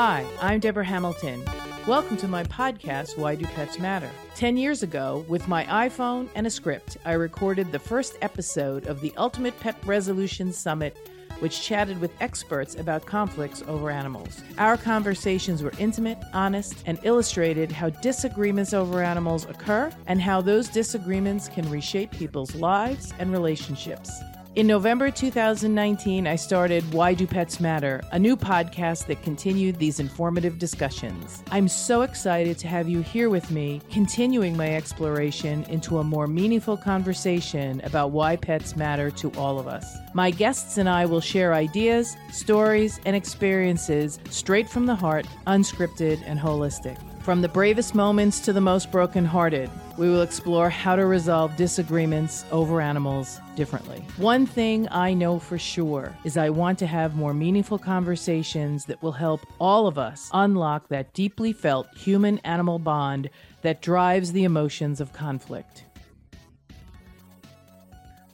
Hi, I'm Deborah Hamilton. Welcome to my podcast, Why Do Pets Matter? Ten years ago, with my iPhone and a script, I recorded the first episode of the Ultimate Pet Resolution Summit, which chatted with experts about conflicts over animals. Our conversations were intimate, honest, and illustrated how disagreements over animals occur and how those disagreements can reshape people's lives and relationships. In November 2019, I started Why Do Pets Matter, a new podcast that continued these informative discussions. I'm so excited to have you here with me, continuing my exploration into a more meaningful conversation about why pets matter to all of us. My guests and I will share ideas, stories, and experiences straight from the heart, unscripted and holistic. From the bravest moments to the most brokenhearted, we will explore how to resolve disagreements over animals differently. One thing I know for sure is I want to have more meaningful conversations that will help all of us unlock that deeply felt human animal bond that drives the emotions of conflict.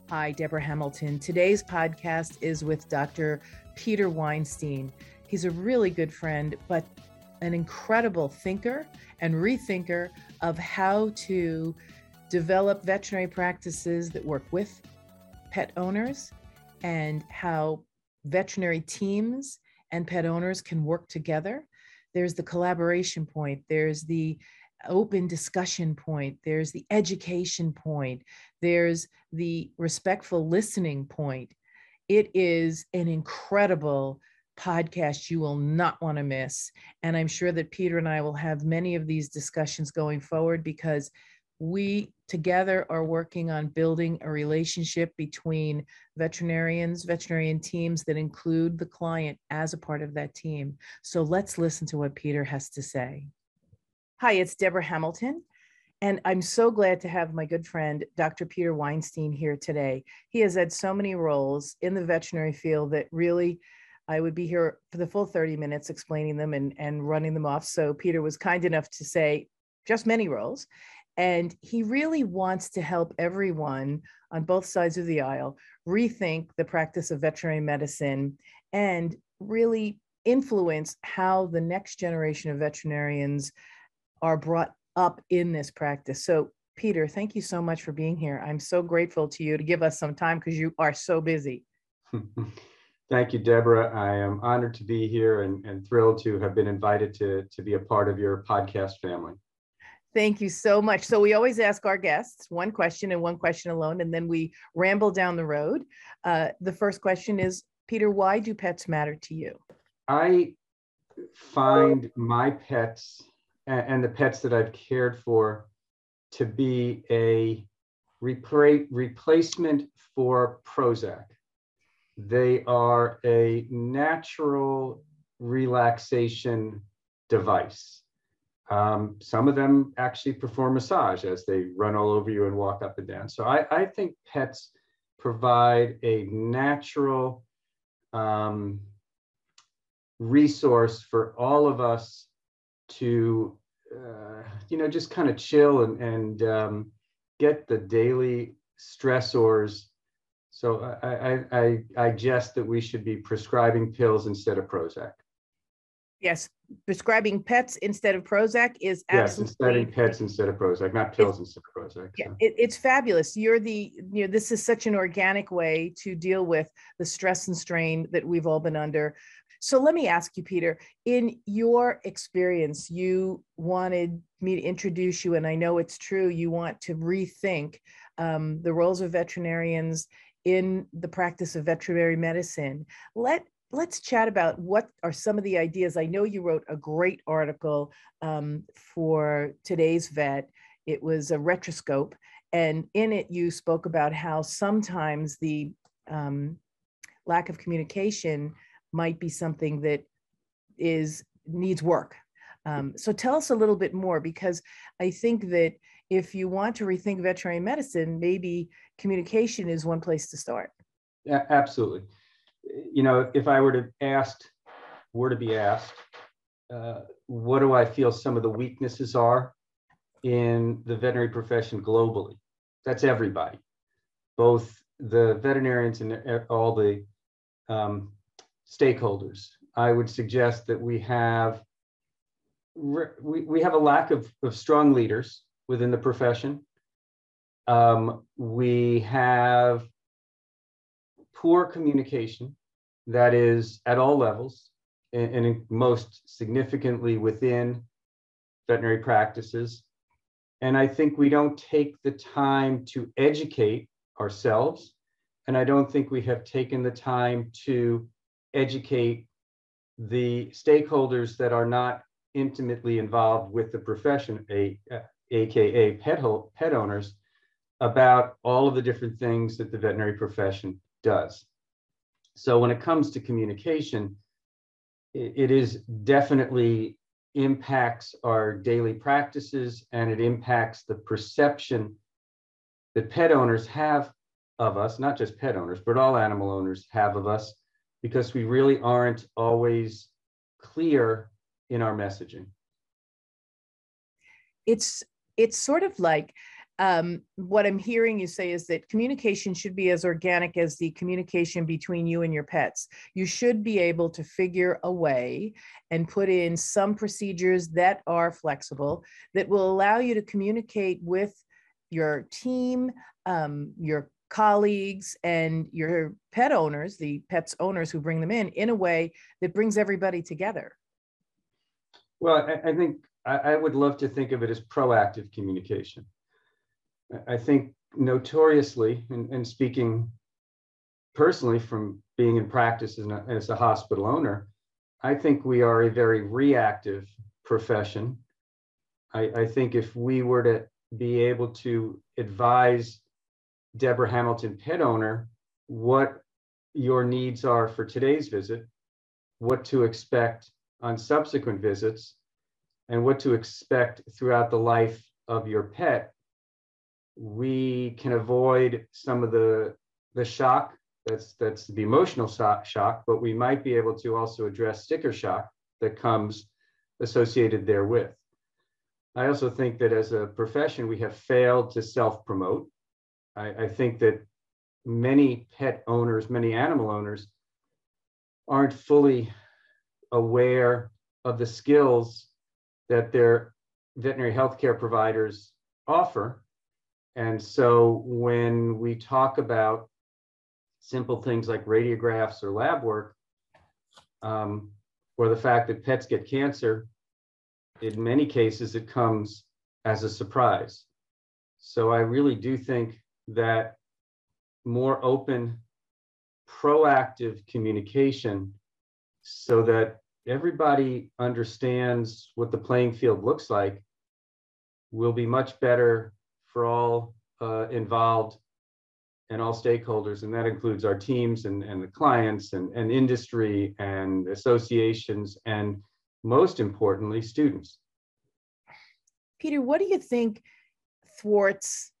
Hi, Deborah Hamilton. Today's podcast is with Dr. Peter Weinstein. He's a really good friend, but an incredible thinker and rethinker of how to develop veterinary practices that work with pet owners and how veterinary teams and pet owners can work together. There's the collaboration point, there's the open discussion point, there's the education point, there's the respectful listening point. It is an incredible podcast you will not want to miss. And I'm sure that Peter and I will have many of these discussions going forward because we together are working on building a relationship between veterinarians, veterinarian teams that include the client as a part of that team. So let's listen to what Peter has to say. Hi, it's Deborah Hamilton. And I'm so glad to have my good friend, Dr. Peter Weinstein, here today. He has had so many roles in the veterinary field that really I would be here for the full 30 minutes explaining them and, and running them off. So Peter was kind enough to say just many roles. And he really wants to help everyone on both sides of the aisle rethink the practice of veterinary medicine and really influence how the next generation of veterinarians are brought up in this practice. So, Peter, thank you so much for being here. I'm so grateful to you to give us some time because you are so busy. Thank you, Deborah. I am honored to be here and, and thrilled to have been invited to, to be a part of your podcast family. Thank you so much. So, we always ask our guests one question and one question alone, and then we ramble down the road. Uh, the first question is Peter, why do pets matter to you? I find my pets and, the pets that I've cared for to be a repra- replacement for Prozac they are a natural relaxation device. Um, some of them actually perform massage as they run all over you and walk up and down. So I, I think pets provide a natural um, resource for all of us to, uh, you know, just kind of chill and, and um, get the daily stressors so I, I, I, I jest that we should be prescribing pills instead of Prozac. Yes, prescribing pets instead of Prozac is absolutely. yes, instead of pets instead of Prozac, not pills instead of Prozac. Yeah, it, it's fabulous. You're the you know this is such an organic way to deal with the stress and strain that we've all been under. So let me ask you, Peter, in your experience, you wanted me to introduce you, and I know it's true. You want to rethink um, the roles of veterinarians in the practice of veterinary medicine. Let let's chat about what are some of the ideas. I know you wrote a great article um, for today's vet. It was a retroscope, and in it you spoke about how sometimes the um, lack of communication might be something that is needs work. Um, so tell us a little bit more because I think that if you want to rethink veterinary medicine, maybe communication is one place to start. Yeah, absolutely. You know, if I were to ask, were to be asked, uh, what do I feel some of the weaknesses are in the veterinary profession globally? That's everybody, both the veterinarians and all the um, stakeholders. I would suggest that we have we, we have a lack of, of strong leaders within the profession. Um, we have poor communication that is at all levels and, and most significantly within veterinary practices. And I think we don't take the time to educate ourselves. And I don't think we have taken the time to educate the stakeholders that are not intimately involved with the profession, a, aka pet, pet owners, about all of the different things that the veterinary profession does. So when it comes to communication, it, is definitely impacts our daily practices and it impacts the perception that pet owners have of us, not just pet owners, but all animal owners have of us, because we really aren't always clear in our messaging. It's it's sort of like um, what I'm hearing you say is that communication should be as organic as the communication between you and your pets. You should be able to figure a way and put in some procedures that are flexible that will allow you to communicate with your team, um, your colleagues, and your pet owners, the pets owners who bring them in, in a way that brings everybody together. Well, I, I think I, I would love to think of it as proactive communication I think notoriously, and, and speaking personally from being in practice as a, as a hospital owner, I think we are a very reactive profession. I, I think if we were to be able to advise Deborah Hamilton, pet owner, what your needs are for today's visit, what to expect on subsequent visits, and what to expect throughout the life of your pet, we can avoid some of the the shock. That's that's the emotional shock but we might be able to also address sticker shock that comes associated therewith. I also think that as a profession we have failed to self promote I, I think that many pet owners many animal owners aren't fully aware of the skills that their veterinary healthcare providers offer and so when we talk about simple things like radiographs or lab work, um, or the fact that pets get cancer, in many cases it comes as a surprise. So I really do think that more open, proactive communication so that everybody understands what the playing field looks like will be much better for all uh, involved and all stakeholders, and that includes our teams and, and the clients and, and industry and associations, and most importantly, students. Peter, what do you think thwarts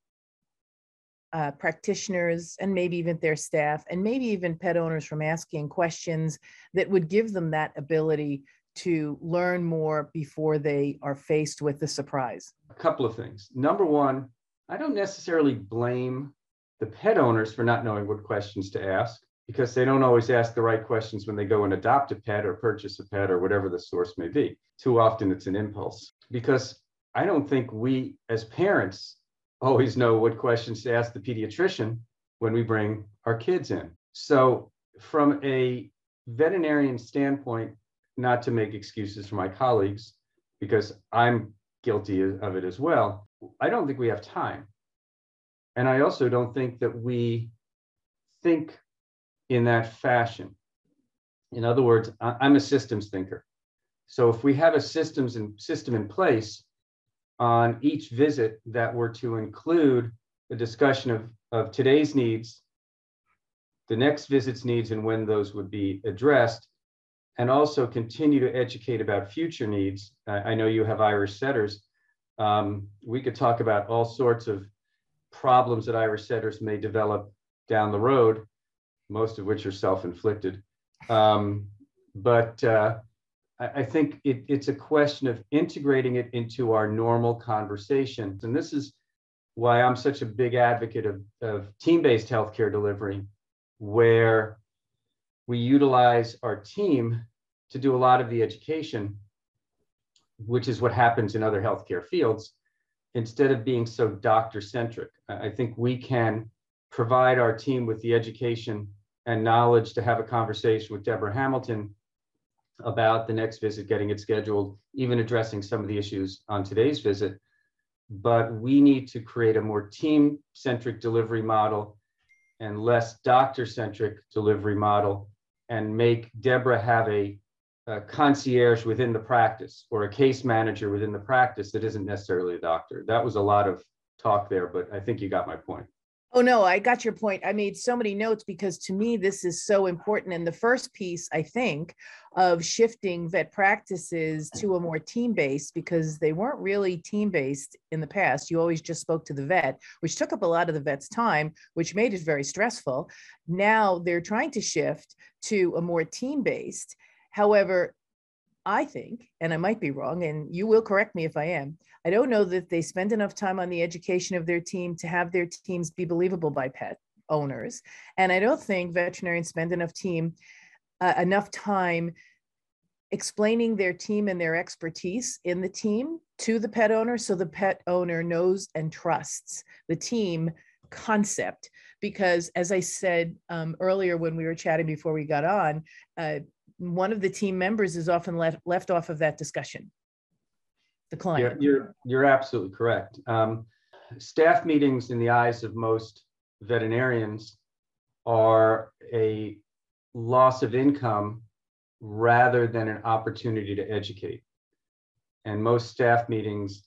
uh, practitioners and maybe even their staff and maybe even pet owners from asking questions that would give them that ability to learn more before they are faced with the surprise? A couple of things. Number one, I don't necessarily blame the pet owners for not knowing what questions to ask because they don't always ask the right questions when they go and adopt a pet or purchase a pet or whatever the source may be. Too often it's an impulse because I don't think we as parents always know what questions to ask the pediatrician when we bring our kids in. So, from a veterinarian standpoint, not to make excuses for my colleagues, because I'm guilty of it as well, I don't think we have time. And I also don't think that we think in that fashion. In other words, I'm a systems thinker. So if we have a systems and system in place on each visit that were to include the discussion of, of today's needs, the next visit's needs and when those would be addressed, and also continue to educate about future needs. I, I know you have Irish setters. Um, we could talk about all sorts of problems that Irish setters may develop down the road, most of which are self-inflicted. Um, but uh, I, think it, it's a question of integrating it into our normal conversations. And this is why I'm such a big advocate of, of team-based healthcare delivery, where we utilize our team to do a lot of the education, which is what happens in other healthcare fields, instead of being so doctor centric. I think we can provide our team with the education and knowledge to have a conversation with Deborah Hamilton about the next visit, getting it scheduled, even addressing some of the issues on today's visit. But we need to create a more team centric delivery model and less doctor centric delivery model and make Deborah have a, a, concierge within the practice or a case manager within the practice that isn't necessarily a doctor. That was a lot of talk there, but I think you got my point. Oh, no, I got your point. I made so many notes because to me, this is so important. And the first piece, I think, of shifting vet practices to a more team based because they weren't really team based in the past. You always just spoke to the vet, which took up a lot of the vet's time, which made it very stressful. Now they're trying to shift to a more team based. However, I think, and I might be wrong, and you will correct me if I am, I don't know that they spend enough time on the education of their team to have their teams be believable by pet owners. And I don't think veterinarians spend enough team, uh, enough time explaining their team and their expertise in the team to the pet owner so the pet owner knows and trusts the team concept because as i said um, earlier when we were chatting before we got on uh, one of the team members is often left, left off of that discussion, the client. You're, you're, you're absolutely correct. Um, staff meetings in the eyes of most veterinarians are a loss of income rather than an opportunity to educate. And most staff meetings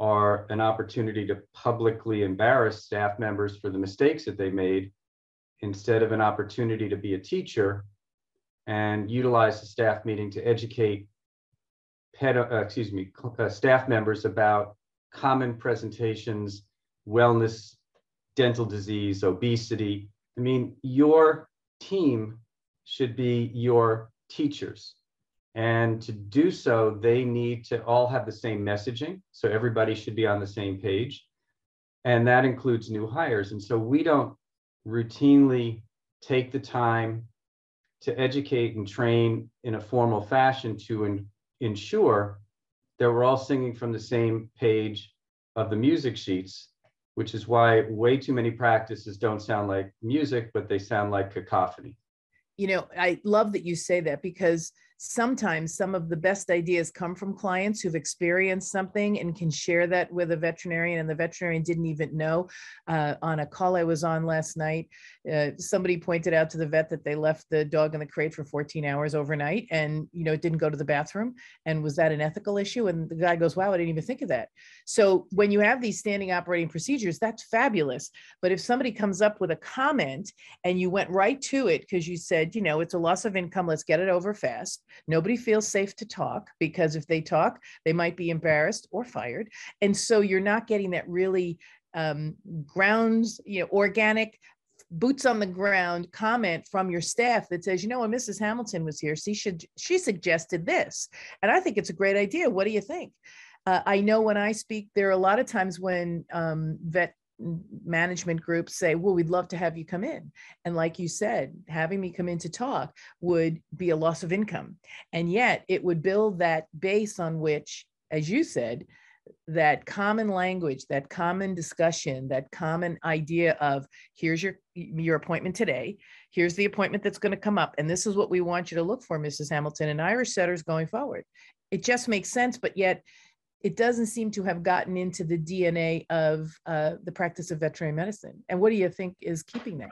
are an opportunity to publicly embarrass staff members for the mistakes that they made instead of an opportunity to be a teacher and utilize the staff meeting to educate pet, uh, excuse me, uh, staff members about common presentations, wellness, dental disease, obesity. I mean, your team should be your teachers. And to do so, they need to all have the same messaging. So everybody should be on the same page. And that includes new hires. And so we don't routinely take the time to educate and train in a formal fashion to in, ensure that we're all singing from the same page of the music sheets, which is why way too many practices don't sound like music, but they sound like cacophony. You know, I love that you say that because sometimes some of the best ideas come from clients who've experienced something and can share that with a veterinarian and the veterinarian didn't even know. Uh, on a call i was on last night uh, somebody pointed out to the vet that they left the dog in the crate for 14 hours overnight and you know it didn't go to the bathroom. And was that an ethical issue? And the guy goes wow i didn't even think of that. So when you have these standing operating procedures that's fabulous. But if somebody comes up with a comment and you went right to it because you said you know it's a loss of income let's get it over fast Nobody feels safe to talk because if they talk, they might be embarrassed or fired. And so you're not getting that really um, grounds, you know, organic boots on the ground comment from your staff that says, you know, when Mrs. Hamilton was here, she should she suggested this, and I think it's a great idea. What do you think? Uh, I know when I speak, there are a lot of times when um, vet management groups say, well, we'd love to have you come in. And like you said, having me come in to talk would be a loss of income. And yet it would build that base on which, as you said, that common language, that common discussion, that common idea of here's your your appointment today, here's the appointment that's going to come up, and this is what we want you to look for, Mrs. Hamilton, and Irish setters going forward. It just makes sense, but yet it doesn't seem to have gotten into the DNA of uh, the practice of veterinary medicine. And what do you think is keeping that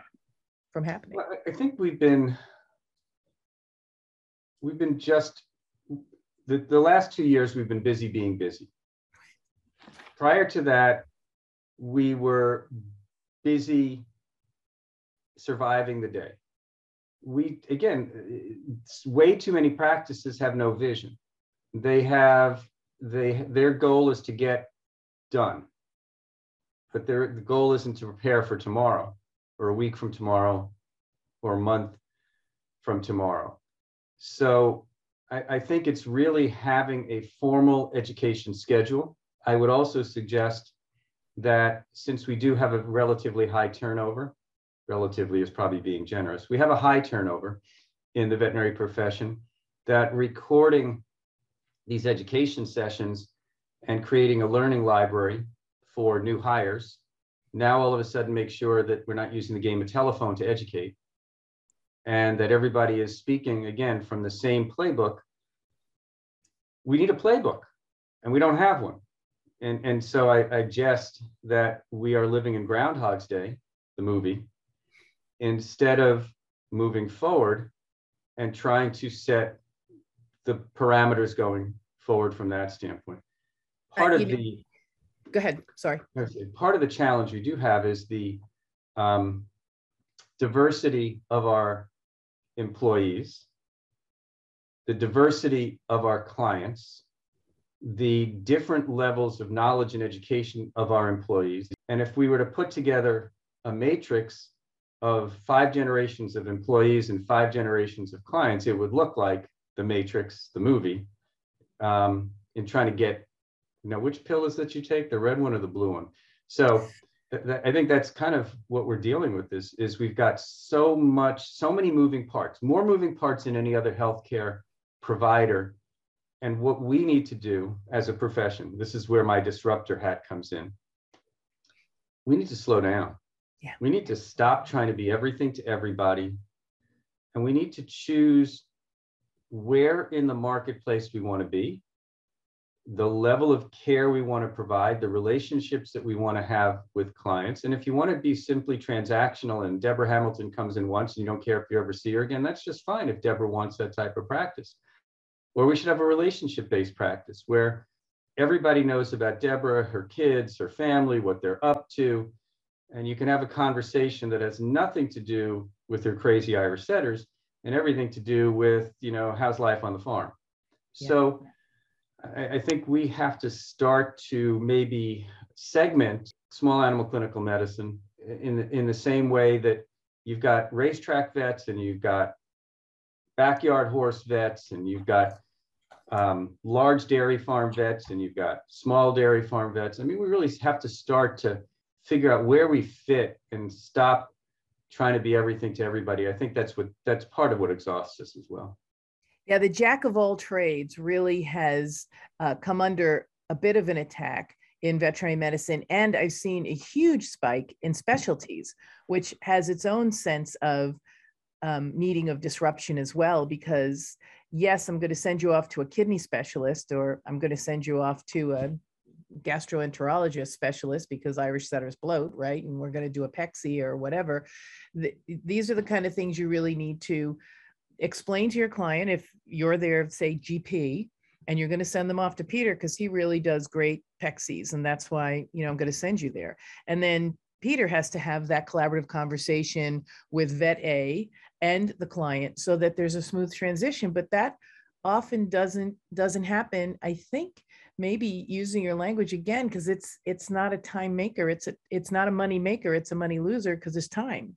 from happening? Well, I think we've been we've been just the, the last two years we've been busy being busy. Prior to that, we were busy surviving the day. We again, way too many practices have no vision. They have they their goal is to get done. But their the goal isn't to prepare for tomorrow or a week from tomorrow or a month from tomorrow. So I, I think it's really having a formal education schedule. I would also suggest that since we do have a relatively high turnover relatively is probably being generous we have a high turnover in the veterinary profession that recording these education sessions and creating a learning library for new hires now all of a sudden make sure that we're not using the game of telephone to educate and that everybody is speaking again from the same playbook. We need a playbook and we don't have one. And and so I, I jest that we are living in groundhog's day the movie instead of moving forward and trying to set the parameters going forward from that standpoint. Part uh, of the go ahead sorry. Part of the challenge we do have is the um, diversity of our employees the diversity of our clients the different levels of knowledge and education of our employees. And if we were to put together a matrix of five generations of employees and five generations of clients, it would look like the Matrix, the movie, um, in trying to get, you know, which pill is that you take, the red one or the blue one? So th- th- I think that's kind of what we're dealing with is, is we've got so much, so many moving parts, more moving parts than any other healthcare provider. And what we need to do as a profession, this is where my disruptor hat comes in. We need to slow down yeah. We need to stop trying to be everything to everybody. And we need to choose where in the marketplace we want to be, the level of care we want to provide, the relationships that we want to have with clients. And if you want to be simply transactional and Deborah Hamilton comes in once and you don't care if you ever see her again, that's just fine if Deborah wants that type of practice. Or we should have a relationship based practice where everybody knows about Deborah, her kids, her family, what they're up to and you can have a conversation that has nothing to do with your crazy Irish setters and everything to do with, you know, how's life on the farm. Yeah. So I, I think we have to start to maybe segment small animal clinical medicine in, in the same way that you've got racetrack vets and you've got backyard horse vets and you've got um, large dairy farm vets and you've got small dairy farm vets. I mean, we really have to start to figure out where we fit and stop trying to be everything to everybody. I think that's what that's part of what exhausts us as well. Yeah, the jack of all trades really has uh, come under a bit of an attack in veterinary medicine, and I've seen a huge spike in specialties, which has its own sense of um, needing of disruption as well. Because yes, I'm going to send you off to a kidney specialist, or I'm going to send you off to a gastroenterologist specialist because Irish setters bloat, right? And we're going to do a pexy or whatever. The, these are the kind of things you really need to explain to your client if you're their, say, GP, and you're going to send them off to Peter because he really does great pexies, and that's why you know I'm going to send you there. And then Peter has to have that collaborative conversation with vet A and the client so that there's a smooth transition. But that often doesn't doesn't happen. I think maybe using your language again because it's it's not a time maker it's a it's not a money maker it's a money loser because it's time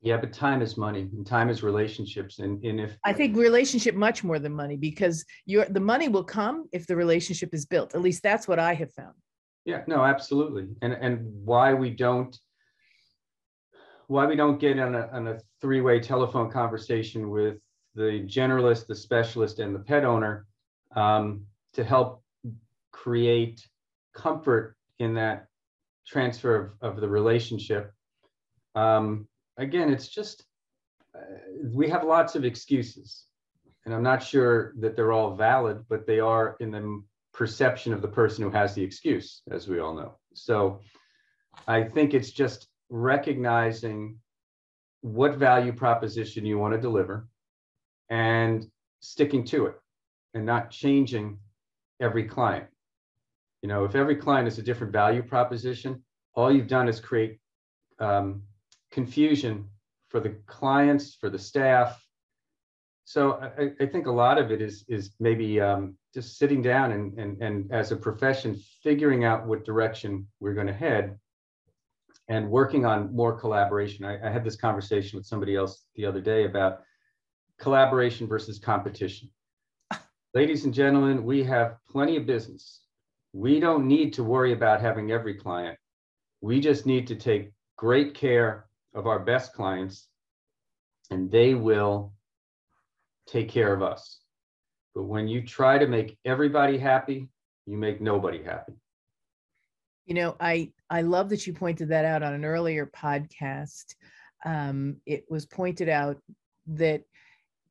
yeah but time is money and time is relationships and, and if i think relationship much more than money because your the money will come if the relationship is built at least that's what i have found yeah no absolutely and and why we don't why we don't get on a, on a three-way telephone conversation with the generalist the specialist and the pet owner um, to help create comfort in that transfer of, of the relationship. Um, again, it's just, uh, we have lots of excuses. And I'm not sure that they're all valid, but they are in the perception of the person who has the excuse, as we all know. So I think it's just recognizing what value proposition you want to deliver and sticking to it and not changing every client. You know, if every client is a different value proposition, all you've done is create um, confusion for the clients, for the staff. So I, I, think a lot of it is is maybe um, just sitting down and, and and as a profession figuring out what direction we're going to head, and working on more collaboration. I, I had this conversation with somebody else the other day about collaboration versus competition. Ladies and gentlemen, we have plenty of business. We don't need to worry about having every client. We just need to take great care of our best clients, and they will take care of us. But when you try to make everybody happy, you make nobody happy. You know, I I love that you pointed that out on an earlier podcast. Um, it was pointed out that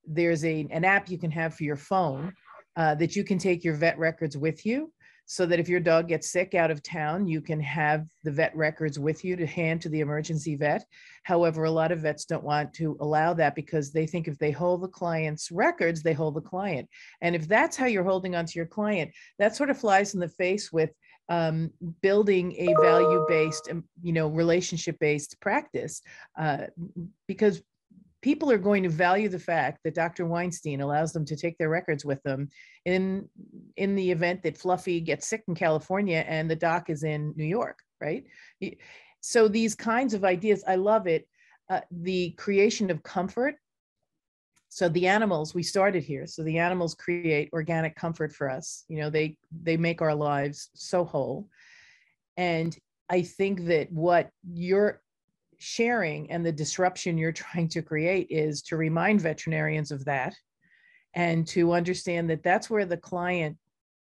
there's a an app you can have for your phone uh, that you can take your vet records with you so that if your dog gets sick out of town, you can have the vet records with you to hand to the emergency vet. However, a lot of vets don't want to allow that because they think if they hold the client's records, they hold the client. And if that's how you're holding onto your client, that sort of flies in the face with um, building a value-based, um, you know, relationship-based practice, uh, because people are going to value the fact that Dr. Weinstein allows them to take their records with them in in the event that Fluffy gets sick in California and the doc is in New York, right? So these kinds of ideas, I love it. Uh, the creation of comfort. So the animals, we started here. So the animals create organic comfort for us. You know, they they make our lives so whole. And I think that what you're sharing and the disruption you're trying to create is to remind veterinarians of that and to understand that that's where the client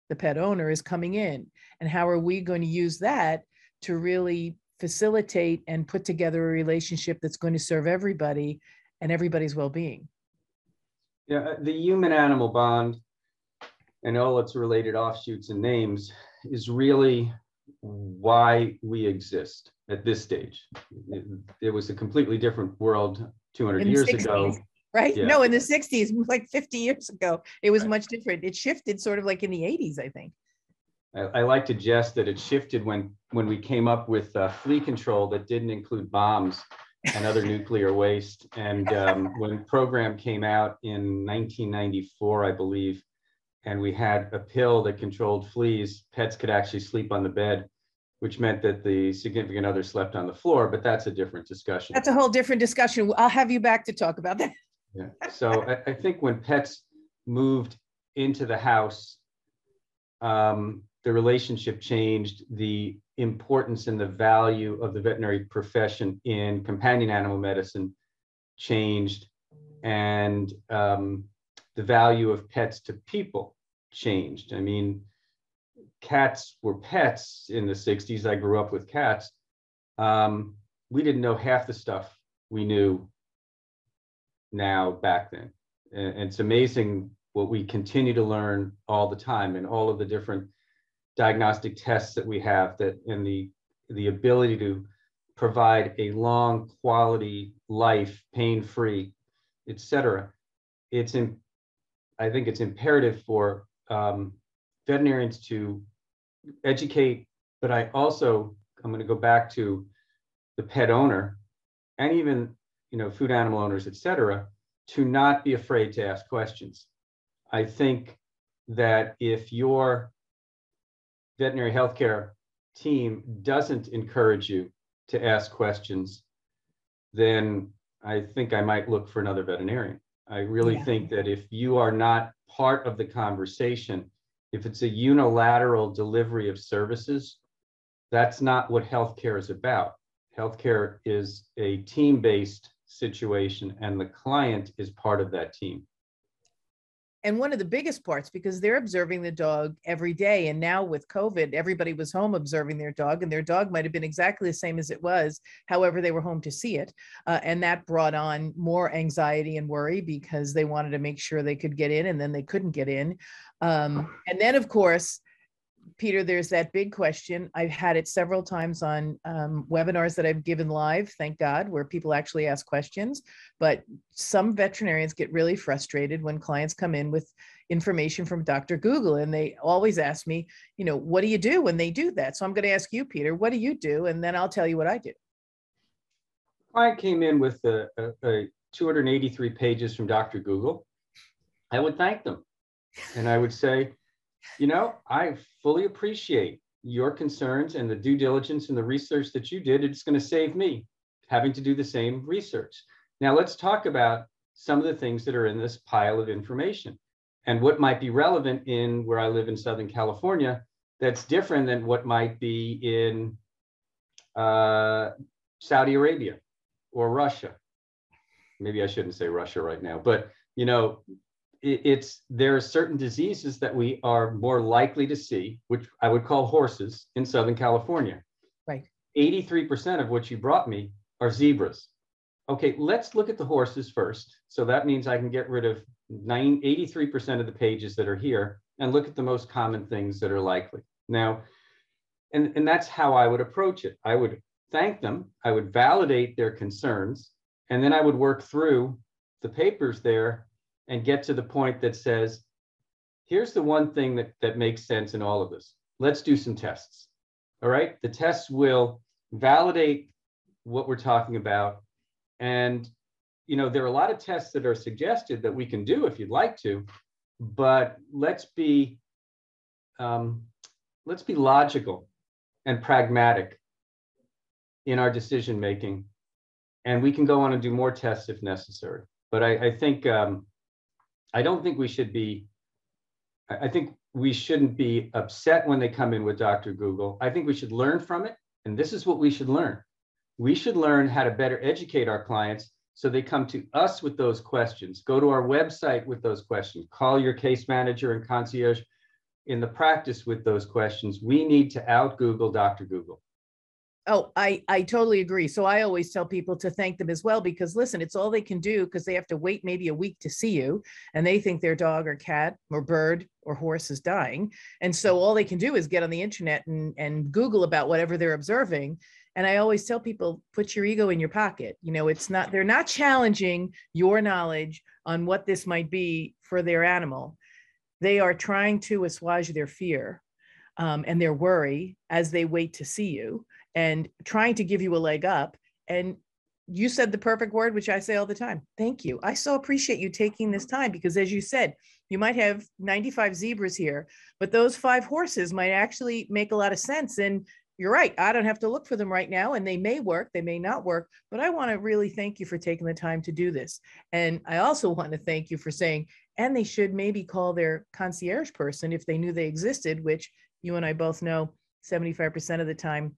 the pet owner is coming in. And how are we going to use that to really facilitate and put together a relationship that's going to serve everybody and everybody's well-being? Yeah uh, the human animal bond and all its related offshoots and names is really why we exist at this stage. It, it was a completely different world 200 years 60s, ago. Right? Yeah. No, in the 60s, like 50 years ago, it was right. much different. It shifted sort of like in the 80s, I think. I, I like to jest that it shifted when when we came up with uh, flea control that didn't include bombs and other nuclear waste. And um, when program came out in 1994, I believe, and we had a pill that controlled fleas, pets could actually sleep on the bed which meant that the significant other slept on the floor, but that's a different discussion. That's a whole different discussion. I'll have you back to talk about that. yeah. So I, I, think when pets moved into the house, um, the relationship changed, the importance and the value of the veterinary profession in companion animal medicine changed, and um, the value of pets to people changed. I mean, cats were pets in the 60s, I grew up with cats. Um, we didn't know half the stuff we knew now back then. And, it's amazing what we continue to learn all the time and all of the different diagnostic tests that we have that and the the ability to provide a long quality life pain-free etc it's in i think it's imperative for um, veterinarians to educate, but I also, I'm going to go back to the pet owner and even, you know, food animal owners, et cetera, to not be afraid to ask questions. I think that if your veterinary healthcare team doesn't encourage you to ask questions, then I think I might look for another veterinarian. I really yeah. think that if you are not part of the conversation if it's a unilateral delivery of services, that's not what healthcare is about. Healthcare is a team based situation, and the client is part of that team and one of the biggest parts because they're observing the dog every day and now with covid everybody was home observing their dog and their dog might have been exactly the same as it was however they were home to see it uh, and that brought on more anxiety and worry because they wanted to make sure they could get in and then they couldn't get in um, and then of course Peter, there's that big question. I've had it several times on um, webinars that I've given live, thank God, where people actually ask questions. But some veterinarians get really frustrated when clients come in with information from Dr. Google and they always ask me, you know, what do you do when they do that? So I'm going to ask you, Peter, what do you do? And then I'll tell you what I do. Client came in with a, a, a 283 pages from Dr. Google. I would thank them. And I would say, you know, I fully appreciate your concerns and the due diligence and the research that you did. It's going to save me having to do the same research. Now, let's talk about some of the things that are in this pile of information and what might be relevant in where I live in Southern California that's different than what might be in uh, Saudi Arabia or Russia. Maybe I shouldn't say Russia right now, but you know, it's there are certain diseases that we are more likely to see, which I would call horses in Southern California. Right. 83% of what you brought me are zebras. Okay, let's look at the horses first. So that means I can get rid of 9, 83% of the pages that are here and look at the most common things that are likely. Now, and, and that's how I would approach it. I would thank them, I would validate their concerns, and then I would work through the papers there and get to the point that says, here's the one thing that, that makes sense in all of this. Let's do some tests. All right. The tests will validate what we're talking about. And, you know, there are a lot of tests that are suggested that we can do if you'd like to, but let's be, um, let's be logical and pragmatic in our decision making. And we can go on and do more tests if necessary. But I, I think um, I don't think we should be, I think we shouldn't be upset when they come in with Dr. Google. I think we should learn from it. And this is what we should learn. We should learn how to better educate our clients so they come to us with those questions. Go to our website with those questions. Call your case manager and concierge in the practice with those questions. We need to out Google Dr. Google. Oh, I, I totally agree. So I always tell people to thank them as well because listen, it's all they can do because they have to wait maybe a week to see you and they think their dog or cat or bird or horse is dying. And so all they can do is get on the internet and, and Google about whatever they're observing. And I always tell people, put your ego in your pocket. You know, it's not, they're not challenging your knowledge on what this might be for their animal. They are trying to assuage their fear um, and their worry as they wait to see you and trying to give you a leg up. And you said the perfect word, which I say all the time. Thank you. I so appreciate you taking this time because, as you said, you might have 95 zebras here, but those five horses might actually make a lot of sense. And you're right. I don't have to look for them right now, and they may work, they may not work, but I want to really thank you for taking the time to do this. And I also want to thank you for saying, and they should maybe call their concierge person if they knew they existed, which you and I both know 75% of the time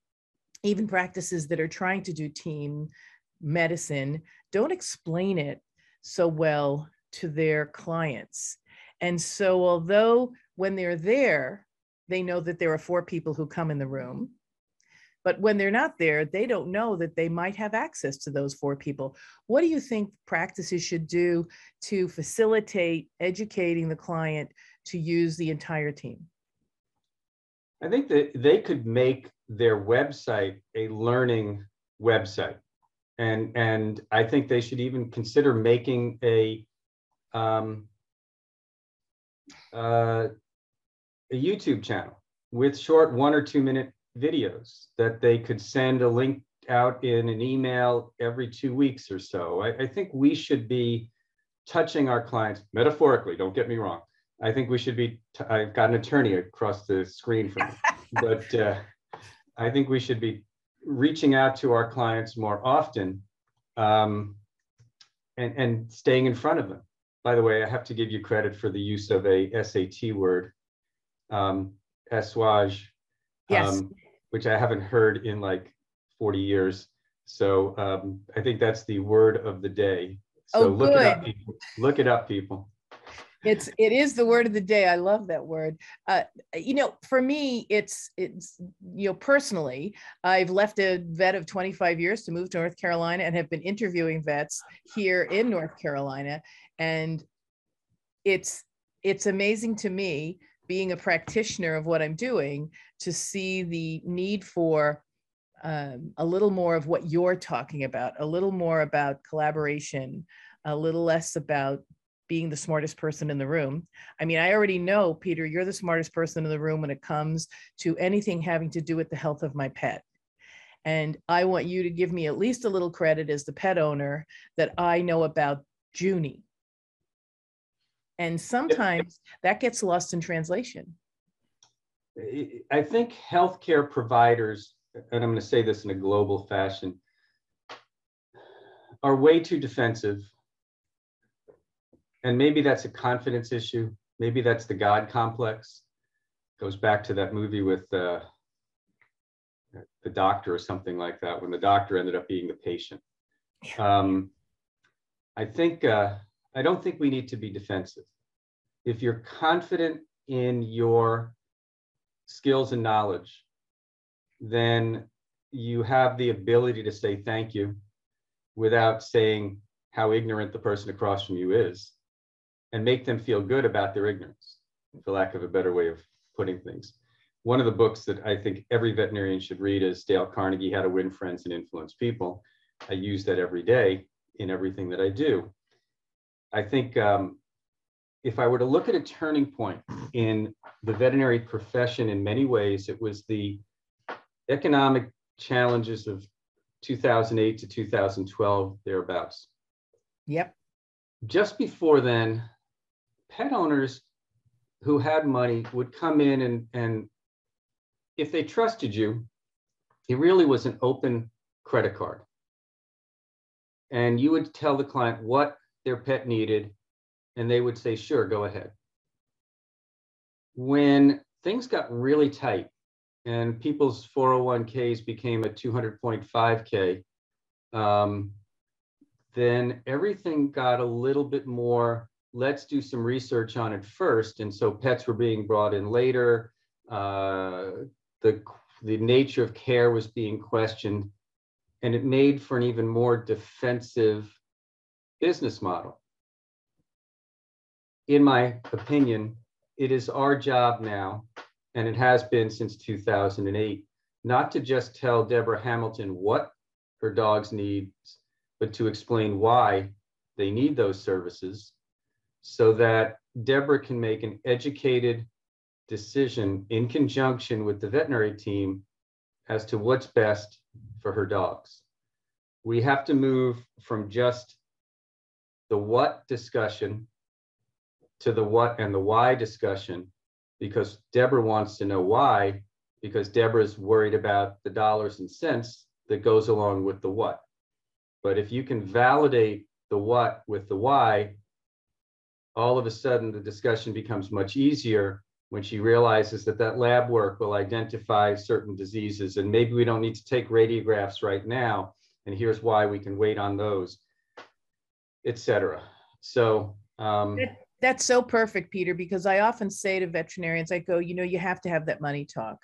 even practices that are trying to do team medicine don't explain it so well to their clients. And so, although when they're there, they know that there are four people who come in the room, but when they're not there, they don't know that they might have access to those four people. What do you think practices should do to facilitate educating the client to use the entire team? I think that they could make their website a learning website. And, and I think they should even consider making a, um, uh, a YouTube channel with short one or two minute videos that they could send a link out in an email every two weeks or so. I, I think we should be touching our clients metaphorically, don't get me wrong. I think we should be, I've got an attorney across the screen from me, but uh, I think we should be reaching out to our clients more often um, and, and staying in front of them. By the way, I have to give you credit for the use of a SAT word, um, assuage, yes. um, which I haven't heard in like 40 years. So um, I think that's the word of the day. So oh, look good. it up, people. Look it up, people it's it is the word of the day. I love that word. Uh, you know for me it's it's you know personally i've left a vet of 25 years to move to north carolina and have been interviewing vets here in north carolina. And it's it's amazing to me being a practitioner of what i'm doing to see the need for um, a little more of what you're talking about a little more about collaboration a little less about being the smartest person in the room. I mean, I already know, Peter, you're the smartest person in the room when it comes to anything having to do with the health of my pet. And I want you to give me at least a little credit as the pet owner that I know about Junie. And sometimes that gets lost in translation. I think healthcare providers, and I'm going to say this in a global fashion, are way too defensive and maybe that's a confidence issue. Maybe that's the God complex. Goes back to that movie with uh, the doctor or something like that, when the doctor ended up being the patient. Um, I think uh, I don't think we need to be defensive. if you're confident in your skills and knowledge, then you have the ability to say thank you without saying how ignorant the person across from you is and make them feel good about their ignorance, for lack of a better way of putting things. One of the books that I think every veterinarian should read is Dale Carnegie, How to Win Friends and Influence People. I use that every day in everything that I do. I think um, if I were to look at a turning point in the veterinary profession in many ways, it was the economic challenges of 2008 to 2012, thereabouts. Yep. Just before then, pet owners who had money would come in and, and if they trusted you, it really was an open credit card. And you would tell the client what their pet needed, and they would say, sure, go ahead. When things got really tight and people's 401ks became a 200.5K, um, then everything got a little bit more let's do some research on it first. And so pets were being brought in later. Uh, the, the nature of care was being questioned, and it made for an even more defensive business model. In my opinion, it is our job now, and it has been since 2008, not to just tell Deborah Hamilton what her dogs need, but to explain why they need those services so that Deborah can make an educated decision in conjunction with the veterinary team as to what's best for her dogs. We have to move from just the what discussion to the what and the why discussion because Deborah wants to know why, because Deborah's worried about the dollars and cents that goes along with the what. But if you can validate the what with the why, all of a sudden the discussion becomes much easier when she realizes that that lab work will identify certain diseases and maybe we don't need to take radiographs right now and here's why we can wait on those etc so um, that's so perfect peter because i often say to veterinarians i go you know you have to have that money talk.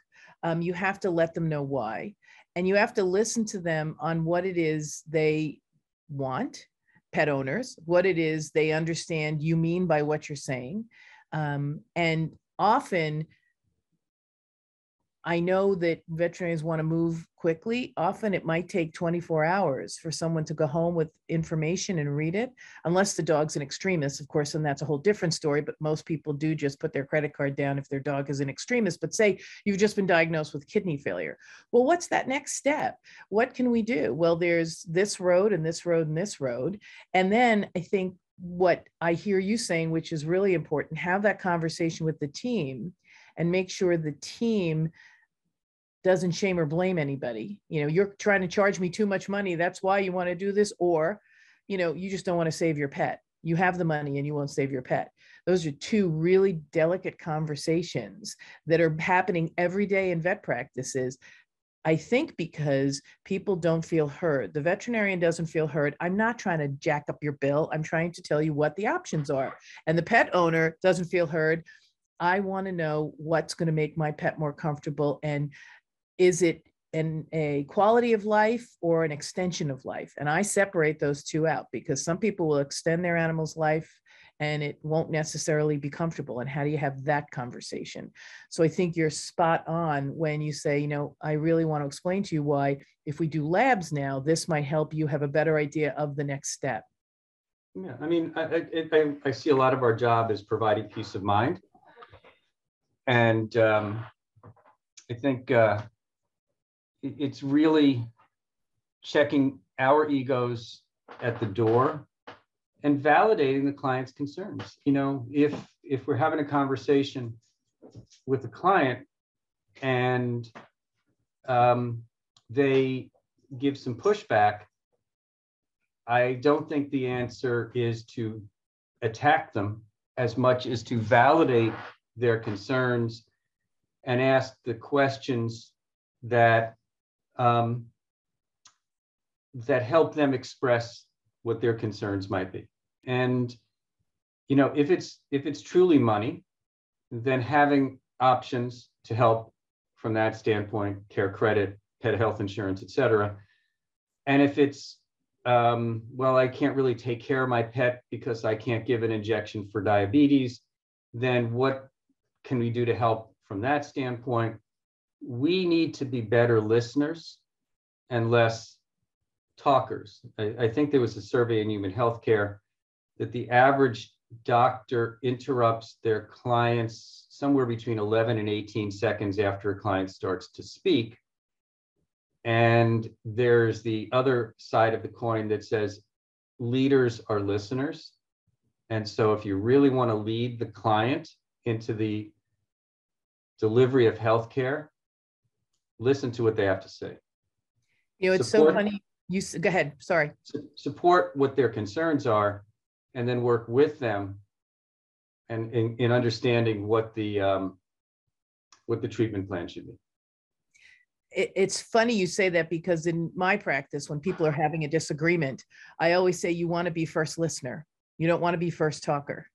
Um, you have to let them know why and you have to listen to them on what it is they want pet owners, what it is they understand you mean by what you're saying. Um, and often I know that veterinarians want to move quickly. Often it might take 24 hours for someone to go home with information and read it, unless the dog's in extremis, of course, and that's a whole different story. But most people do just put their credit card down if their dog is in extremis. But say you've just been diagnosed with kidney failure. Well, what's that next step? What can we do? Well, there's this road and this road and this road. And then I think what I hear you saying, which is really important, have that conversation with the team and make sure the team doesn't shame or blame anybody. You know, you're trying to charge me too much money. That's why you want to do this. Or, you know, you just don't want to save your pet. You have the money and you won't save your pet. Those are two really delicate conversations that are happening every day in vet practices. I think because people don't feel heard. The veterinarian doesn't feel heard. I'm not trying to jack up your bill. I'm trying to tell you what the options are. And the pet owner doesn't feel heard. I want to know what's going to make my pet more comfortable and is it an, a quality of life or an extension of life? And I separate those two out because some people will extend their animal's life and it won't necessarily be comfortable. And how do you have that conversation? So I think you're spot on when you say, you know, I really want to explain to you why if we do labs now, this might help you have a better idea of the next step. Yeah, I mean, I, I, I see a lot of our job is providing peace of mind. And um, I think uh, it's really checking our egos at the door and validating the client's concerns. You know, if if we're having a conversation with a client and um, they give some pushback, I don't think the answer is to attack them as much as to validate their concerns and ask the questions that um, that help them express what their concerns might be. And you know, if it's if it's truly money, then having options to help from that standpoint, care credit, pet health insurance, et cetera. And if it's um, well, I can't really take care of my pet because I can't give an injection for diabetes, then what can we do to help from that standpoint? We need to be better listeners and less talkers. I, I think there was a survey in human healthcare that the average doctor interrupts their clients somewhere between 11 and 18 seconds after a client starts to speak. And there's the other side of the coin that says leaders are listeners. And so if you really want to lead the client into the delivery of healthcare, listen to what they have to say. You know, it's support, so funny. You go ahead. Sorry. Support what their concerns are, and then work with them, and in, in understanding what the um, what the treatment plan should be. It, it's funny you say that because in my practice, when people are having a disagreement, I always say you want to be first listener. You don't want to be first talker.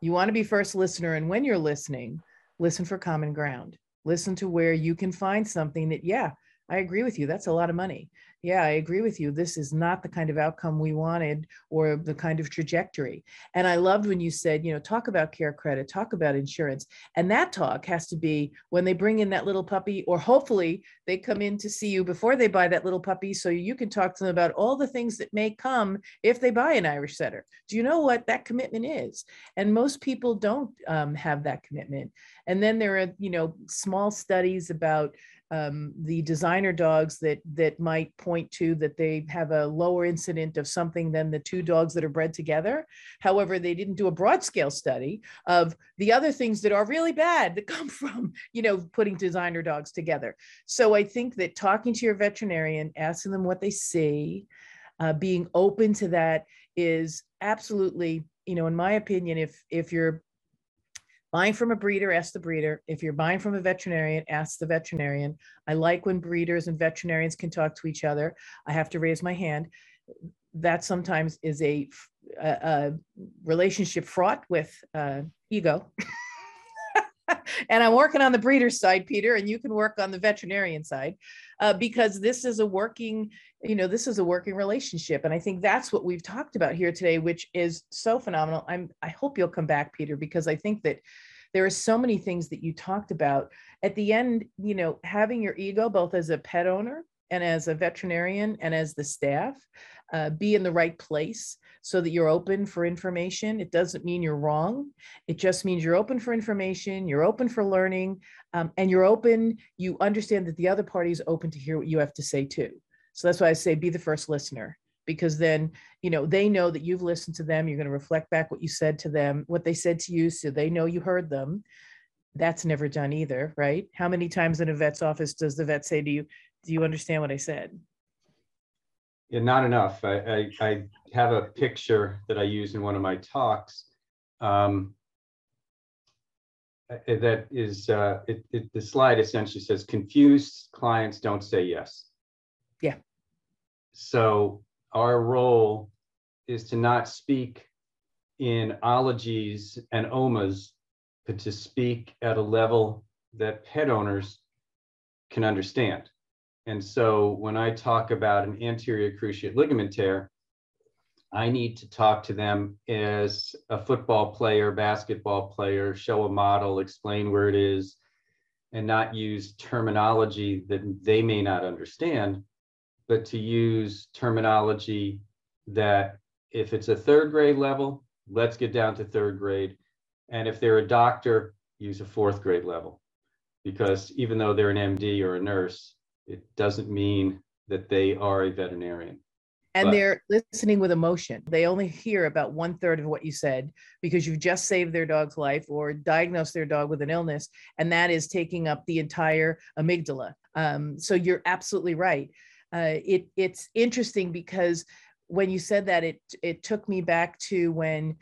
You want to be first listener, and when you're listening, listen for common ground. Listen to where you can find something that, yeah, I agree with you. That's a lot of money yeah, I agree with you. This is not the kind of outcome we wanted or the kind of trajectory. And I loved when you said, you know, talk about care credit, talk about insurance. And that talk has to be when they bring in that little puppy, or hopefully they come in to see you before they buy that little puppy so you can talk to them about all the things that may come if they buy an Irish setter. Do you know what that commitment is? And most people don't um, have that commitment. And then there are, you know, small studies about um, the designer dogs that that might point to that they have a lower incident of something than the two dogs that are bred together. However, they didn't do a broad scale study of the other things that are really bad that come from you know putting designer dogs together. So I think that talking to your veterinarian, asking them what they see, uh, being open to that is absolutely you know in my opinion if if you're Buying from a breeder, ask the breeder. If you're buying from a veterinarian, ask the veterinarian. I like when breeders and veterinarians can talk to each other. I have to raise my hand. That sometimes is a, a, a relationship fraught with uh, ego. and I'm working on the breeder side, Peter, and you can work on the veterinarian side uh, because this is a working, you know, this is a working relationship. And I think that's what we've talked about here today, which is so phenomenal. I'm, I hope you'll come back, Peter, because I think that there are so many things that you talked about at the end you know having your ego both as a pet owner and as a veterinarian and as the staff uh, be in the right place so that you're open for information. It doesn't mean you're wrong. It just means you're open for information you're open for learning um, and you're open you understand that the other party is open to hear what you have to say too. So that's why i say be the first listener because then you know they know that you've listened to them you're going to reflect back what you said to them what they said to you so they know you heard them. That's never done either right? How many times in a vet's office does the vet say to you do you understand what i said yeah, not enough. I, I, I have a picture that i use in one of my talks um, that is uh, it, it, the slide essentially says confused clients don't say yes. Yeah. So our role is to not speak in ologies and omas, but to speak at a level that pet owners can understand. And so when I talk about an anterior cruciate ligament tear, I need to talk to them as a football player, basketball player, show a model, explain where it is, and not use terminology that they may not understand, but to use terminology that if it's a third grade level, let's get down to third grade. And if they're a doctor, use a fourth grade level. Because even though they're an MD or a nurse, it doesn't mean that they are a veterinarian. And but, they're listening with emotion. They only hear about one third of what you said because you've just saved their dog's life or diagnosed their dog with an illness. And that is taking up the entire amygdala. Um, so you're absolutely right uh, it it's interesting because when you said that it it took me back to when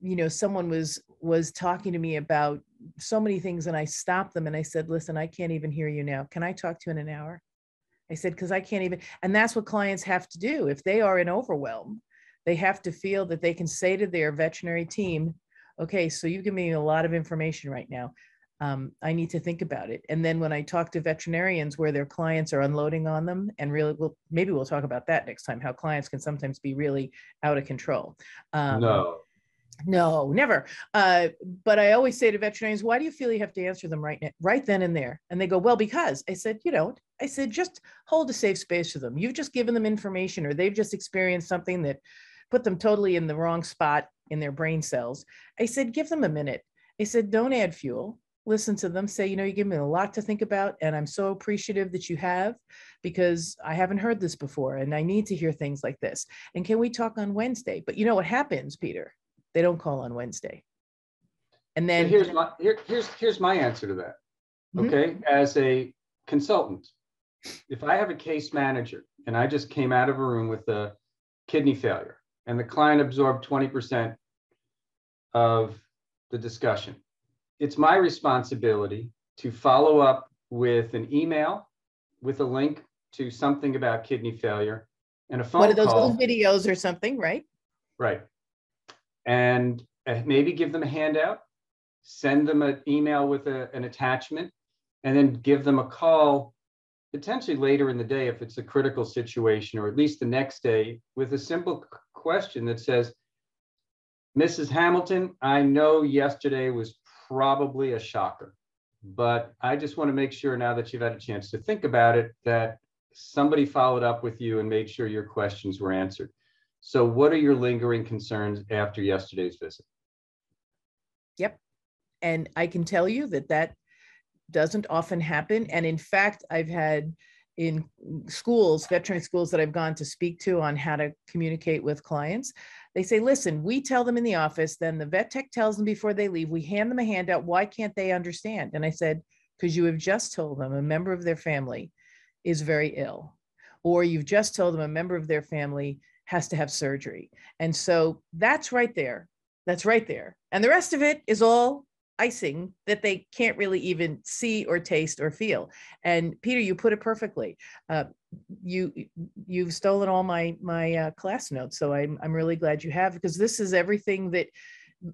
you know someone was was talking to me about so many things and i stopped them and i said listen i can't even hear you now can i talk to you in an hour i said because i can't even and that's what clients have to do if they are in overwhelm they have to feel that they can say to their veterinary team okay, so you give me a lot of information right now. Um, I need to think about it. And then when I talk to veterinarians where their clients are unloading on them, and really, we'll maybe we'll talk about that next time. How clients can sometimes be really out of control. Um, no, no, never. Uh, but I always say to veterinarians, why do you feel you have to answer them right right then and there? And they go, well, because I said, you don't. I said, just hold a safe space for them. You've just given them information or they've just experienced something that put them totally in the wrong spot in their brain cells. I said, give them a minute. I said, don't add fuel. Listen to them say, you know, you give me a lot to think about, and I'm so appreciative that you have because I haven't heard this before and I need to hear things like this. And can we talk on Wednesday? But you know what happens, Peter? They don't call on Wednesday. And then here's my here, here's here's my answer to that. Mm-hmm. Okay. Mm-hmm. As a consultant, if I have a case manager and I just came out of a room with a kidney failure and the client absorbed 20% of the discussion. It's my responsibility to follow up with an email with a link to something about kidney failure and a phone One of those call. little videos or something, right? Right. And uh, maybe give them a handout, send them an email with a, an attachment, and then give them a call potentially later in the day if it's a critical situation, or at least the next day with a simple question that says, Mrs. Hamilton, I know yesterday was probably a shocker, but I just want to make sure now that you've had a chance to think about it that somebody followed up with you and made sure your questions were answered. So, what are your lingering concerns after yesterday's visit? Yep. And I can tell you that that doesn't often happen. And in fact, I've had in schools, veterinary schools that I've gone to speak to on how to communicate with clients, they say, listen, we tell them in the office, then the vet tech tells them before they leave, we hand them a handout. Why can't they understand? And I said, because you have just told them a member of their family is very ill, or you've just told them a member of their family has to have surgery. And so that's right there. That's right there. And the rest of it is all icing that they can't really even see or taste or feel. And Peter, you put it perfectly. Uh, you you've stolen all my my uh, class notes, so I'm I'm really glad you have because this is everything that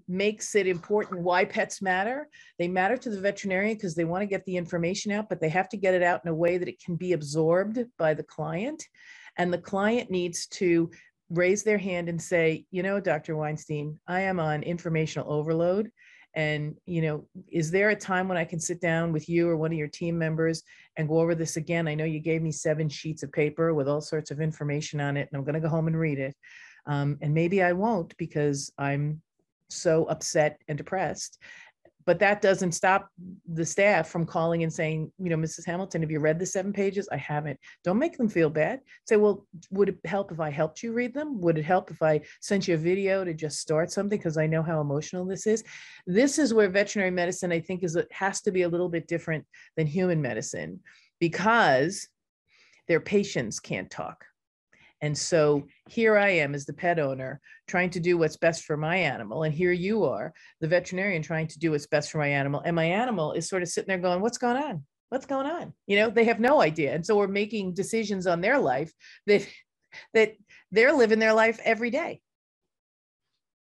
makes it important why pets matter. They matter to the veterinarian because they want to get the information out, but they have to get it out in a way that it can be absorbed by the client. And the client needs to raise their hand and say, you know, Dr. Weinstein, I am on informational overload. And you know is there a time when i can sit down with you or one of your team members and go over this again? I know you gave me seven sheets of paper with all sorts of information on it and i'm going to go home and read it. Um, and maybe i won't because i'm so upset and depressed but that doesn't stop the staff from calling and saying, you know, Mrs. Hamilton, have you read the seven pages? I haven't. Don't make them feel bad. Say, well, would it help if I helped you read them? Would it help if I sent you a video to just start something? Because I know how emotional this is. This is where veterinary medicine, I think, is it has to be a little bit different than human medicine because their patients can't talk. And so here I am as the pet owner trying to do what's best for my animal. And here you are, the veterinarian, trying to do what's best for my animal. And my animal is sort of sitting there going, What's going on? What's going on? You know, they have no idea. And so we're making decisions on their life that that they're living their life every day.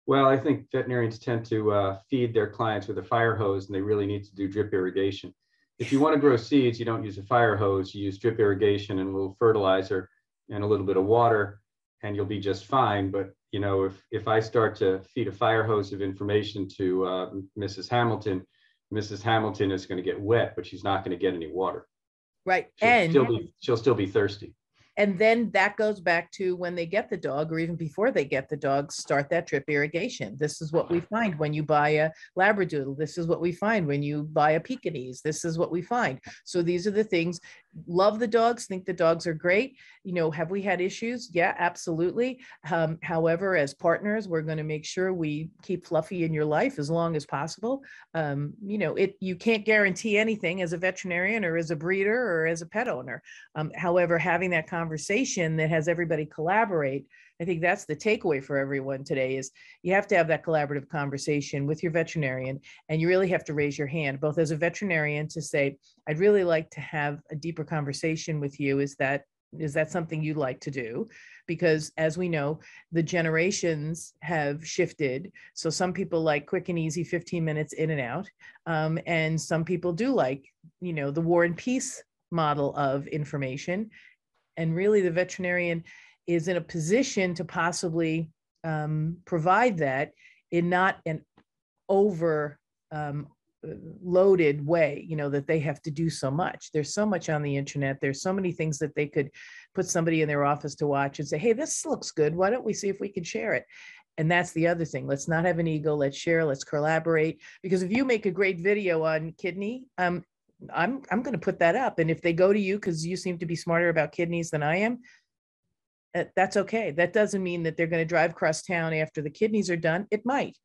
Well, I think veterinarians tend to uh, feed their clients with a fire hose and they really need to do drip irrigation. If you want to grow seeds, you don't use a fire hose, you use drip irrigation and a little fertilizer and a little bit of water and you'll be just fine. But you know, if if I start to feed a fire hose of information to uh, Mrs. Hamilton, Mrs. Hamilton is going to get wet, but she's not going to get any water. Right, she'll and still be, she'll still be thirsty and then that goes back to when they get the dog or even before they get the dog start that drip irrigation. This is what we find when you buy a labradoodle. This is what we find when you buy a pekingese. This is what we find. So these are the things. Love the dogs think the dogs are great. You know have we had issues? Yeah absolutely. Um, however as partners we're going to make sure we keep fluffy in your life as long as possible. Um, you know it you can't guarantee anything as a veterinarian or as a breeder or as a pet owner. Um, however having that conversation conversation that has everybody collaborate i think that's the takeaway for everyone today is you have to have that collaborative conversation with your veterinarian and you really have to raise your hand both as a veterinarian to say i'd really like to have a deeper conversation with you. Is that is that something you'd like to do? Because as we know the generations have shifted. So some people like quick and easy 15 minutes in and out um, and some people do like you know the war and peace model of information and really the veterinarian is in a position to possibly um, provide that in not an over um, loaded way you know that they have to do so much. There's so much on the internet. There's so many things that they could put somebody in their office to watch and say hey this looks good. Why don't we see if we can share it? And that's the other thing. Let's not have an ego. Let's share. Let's collaborate. Because if you make a great video on kidney um i'm i'm going to put that up and if they go to you because you seem to be smarter about kidneys than i am that's okay. That doesn't mean that they're going to drive across town after the kidneys are done. It might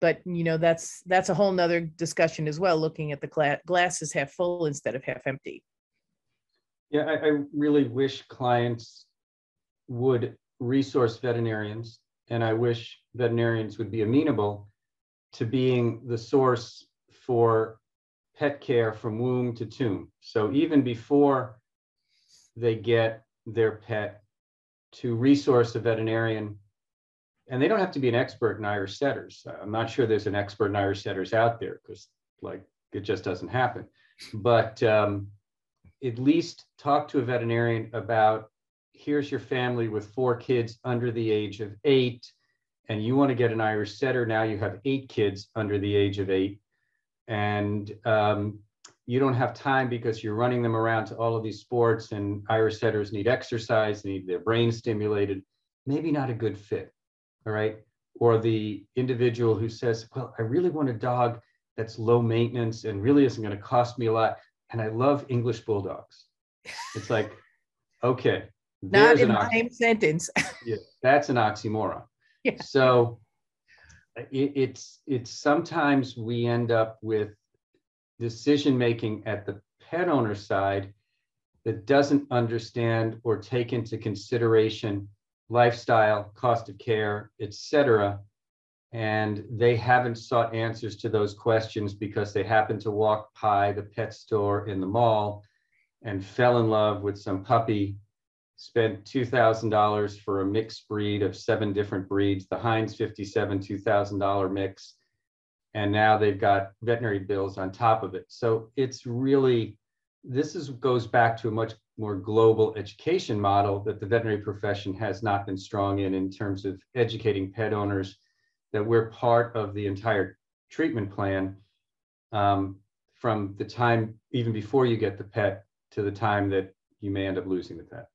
but you know that's that's a whole nother discussion as well looking at the gla- glasses half full instead of half empty. Yeah I, I really wish clients would resource veterinarians and i wish veterinarians would be amenable to being the source for pet care from womb to tomb so even before they get their pet to resource a veterinarian and they don't have to be an expert in Irish setters. I'm not sure there's an expert in Irish setters out there because like it just doesn't happen. But um, at least talk to a veterinarian about here's your family with four kids under the age of eight, and you want to get an Irish setter. Now you have eight kids under the age of eight, and um, you don't have time because you're running them around to all of these sports, and Irish setters need exercise, need their brain stimulated. Maybe not a good fit all right? Or the individual who says, well, I really want a dog that's low maintenance and really isn't going to cost me a lot. And I love English bulldogs. It's like, okay. Not in the same sentence. yeah, that's an oxymoron. Yeah. So it, it's it's sometimes we end up with decision making at the pet owner side that doesn't understand or take into consideration lifestyle, cost of care, etc. And they haven't sought answers to those questions because they happened to walk by the pet store in the mall and fell in love with some puppy, spent $2,000 for a mixed breed of seven different breeds, the Heinz 57 $2,000 mix. And now they've got veterinary bills on top of it. So it's really, this is goes back to a much more global education model that the veterinary profession has not been strong in in terms of educating pet owners that we're part of the entire treatment plan um, from the time even before you get the pet to the time that you may end up losing the pet.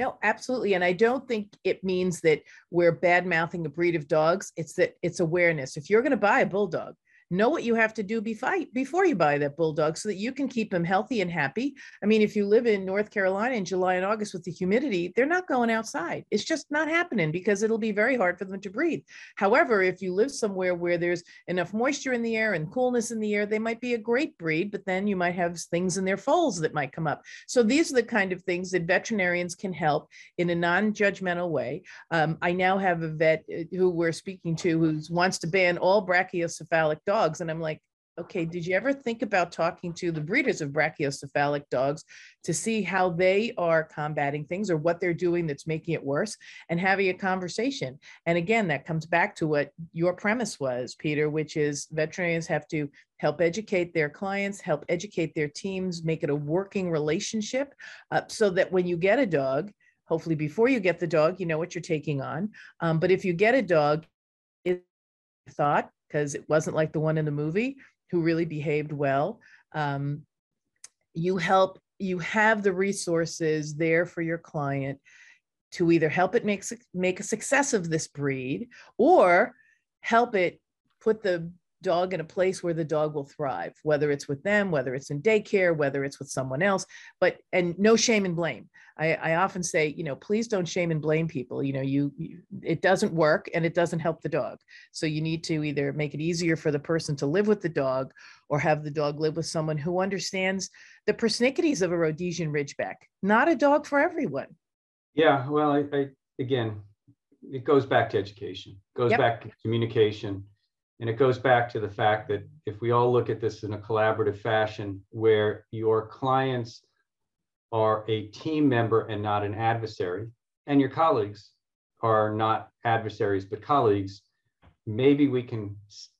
No, absolutely. And I don't think it means that we're bad mouthing a breed of dogs. It's that it's awareness. If you're going to buy a bulldog, know what you have to do before you buy that bulldog so that you can keep them healthy and happy. I mean, if you live in North Carolina in July and August with the humidity, they're not going outside. It's just not happening because it'll be very hard for them to breathe. However, if you live somewhere where there's enough moisture in the air and coolness in the air, they might be a great breed, but then you might have things in their foals that might come up. So these are the kind of things that veterinarians can help in a non-judgmental way. Um, I now have a vet uh, who we're speaking to who wants to ban all brachycephalic dogs dogs. And I'm like, okay, did you ever think about talking to the breeders of brachycephalic dogs to see how they are combating things or what they're doing that's making it worse and having a conversation? And again, that comes back to what your premise was, Peter, which is veterinarians have to help educate their clients, help educate their teams, make it a working relationship uh, so that when you get a dog, hopefully before you get the dog, you know what you're taking on. Um, but if you get a dog, thought because it wasn't like the one in the movie who really behaved well. Um, you help, you have the resources there for your client to either help it make, make a success of this breed or help it put the dog in a place where the dog will thrive, whether it's with them, whether it's in daycare, whether it's with someone else, but and no shame and blame. I, I often say, you know, please don't shame and blame people. You know, you, you it doesn't work and it doesn't help the dog. So you need to either make it easier for the person to live with the dog or have the dog live with someone who understands the persnicketies of a Rhodesian Ridgeback. Not a dog for everyone. Yeah, well, I, I again, it goes back to education, goes yep. back to communication and it goes back to the fact that if we all look at this in a collaborative fashion where your clients are a team member and not an adversary, and your colleagues are not adversaries but colleagues, maybe we can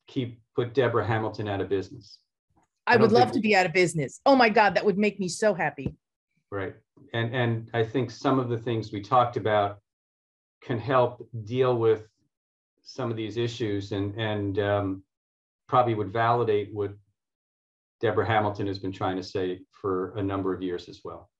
keep put Deborah Hamilton out of business. I, I would love to be out of business. Oh my God, that would make me so happy. Right. And and I think some of the things we talked about can help deal with some of these issues and and um, probably would validate what Deborah Hamilton has been trying to say for a number of years as well.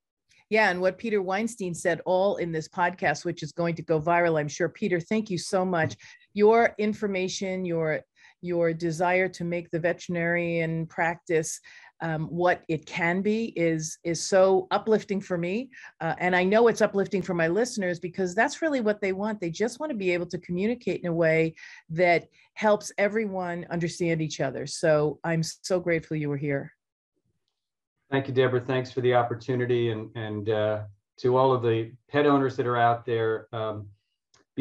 Yeah, and what Peter Weinstein said all in this podcast, which is going to go viral, I'm sure. Peter, thank you so much. Your information, your your desire to make the veterinarian practice um, what it can be is is so uplifting for me uh, and i know it's uplifting for my listeners because that's really what they want. They just want to be able to communicate in a way that helps everyone understand each other. So i'm so grateful you were here. Thank you deborah. Thanks for the opportunity and and uh, to all of the pet owners that are out there um,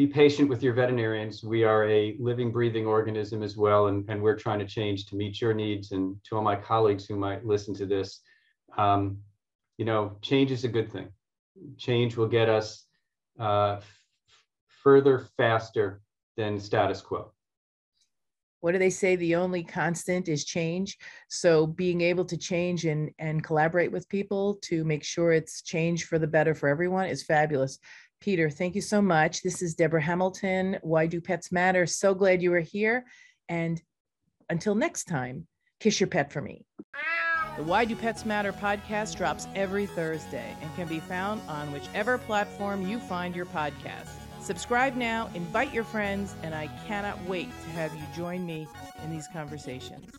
be patient with your veterinarians. We are a living, breathing organism as well, and, and we're trying to change to meet your needs. And to all my colleagues who might listen to this, um, you know, change is a good thing. Change will get us uh, further faster than status quo. What do they say? The only constant is change. So being able to change and, and collaborate with people to make sure it's change for the better for everyone is fabulous. Peter, thank you so much. This is Deborah Hamilton. Why Do Pets Matter? So glad you were here. And until next time, kiss your pet for me. The Why Do Pets Matter podcast drops every Thursday and can be found on whichever platform you find your podcast. Subscribe now, invite your friends, and I cannot wait to have you join me in these conversations.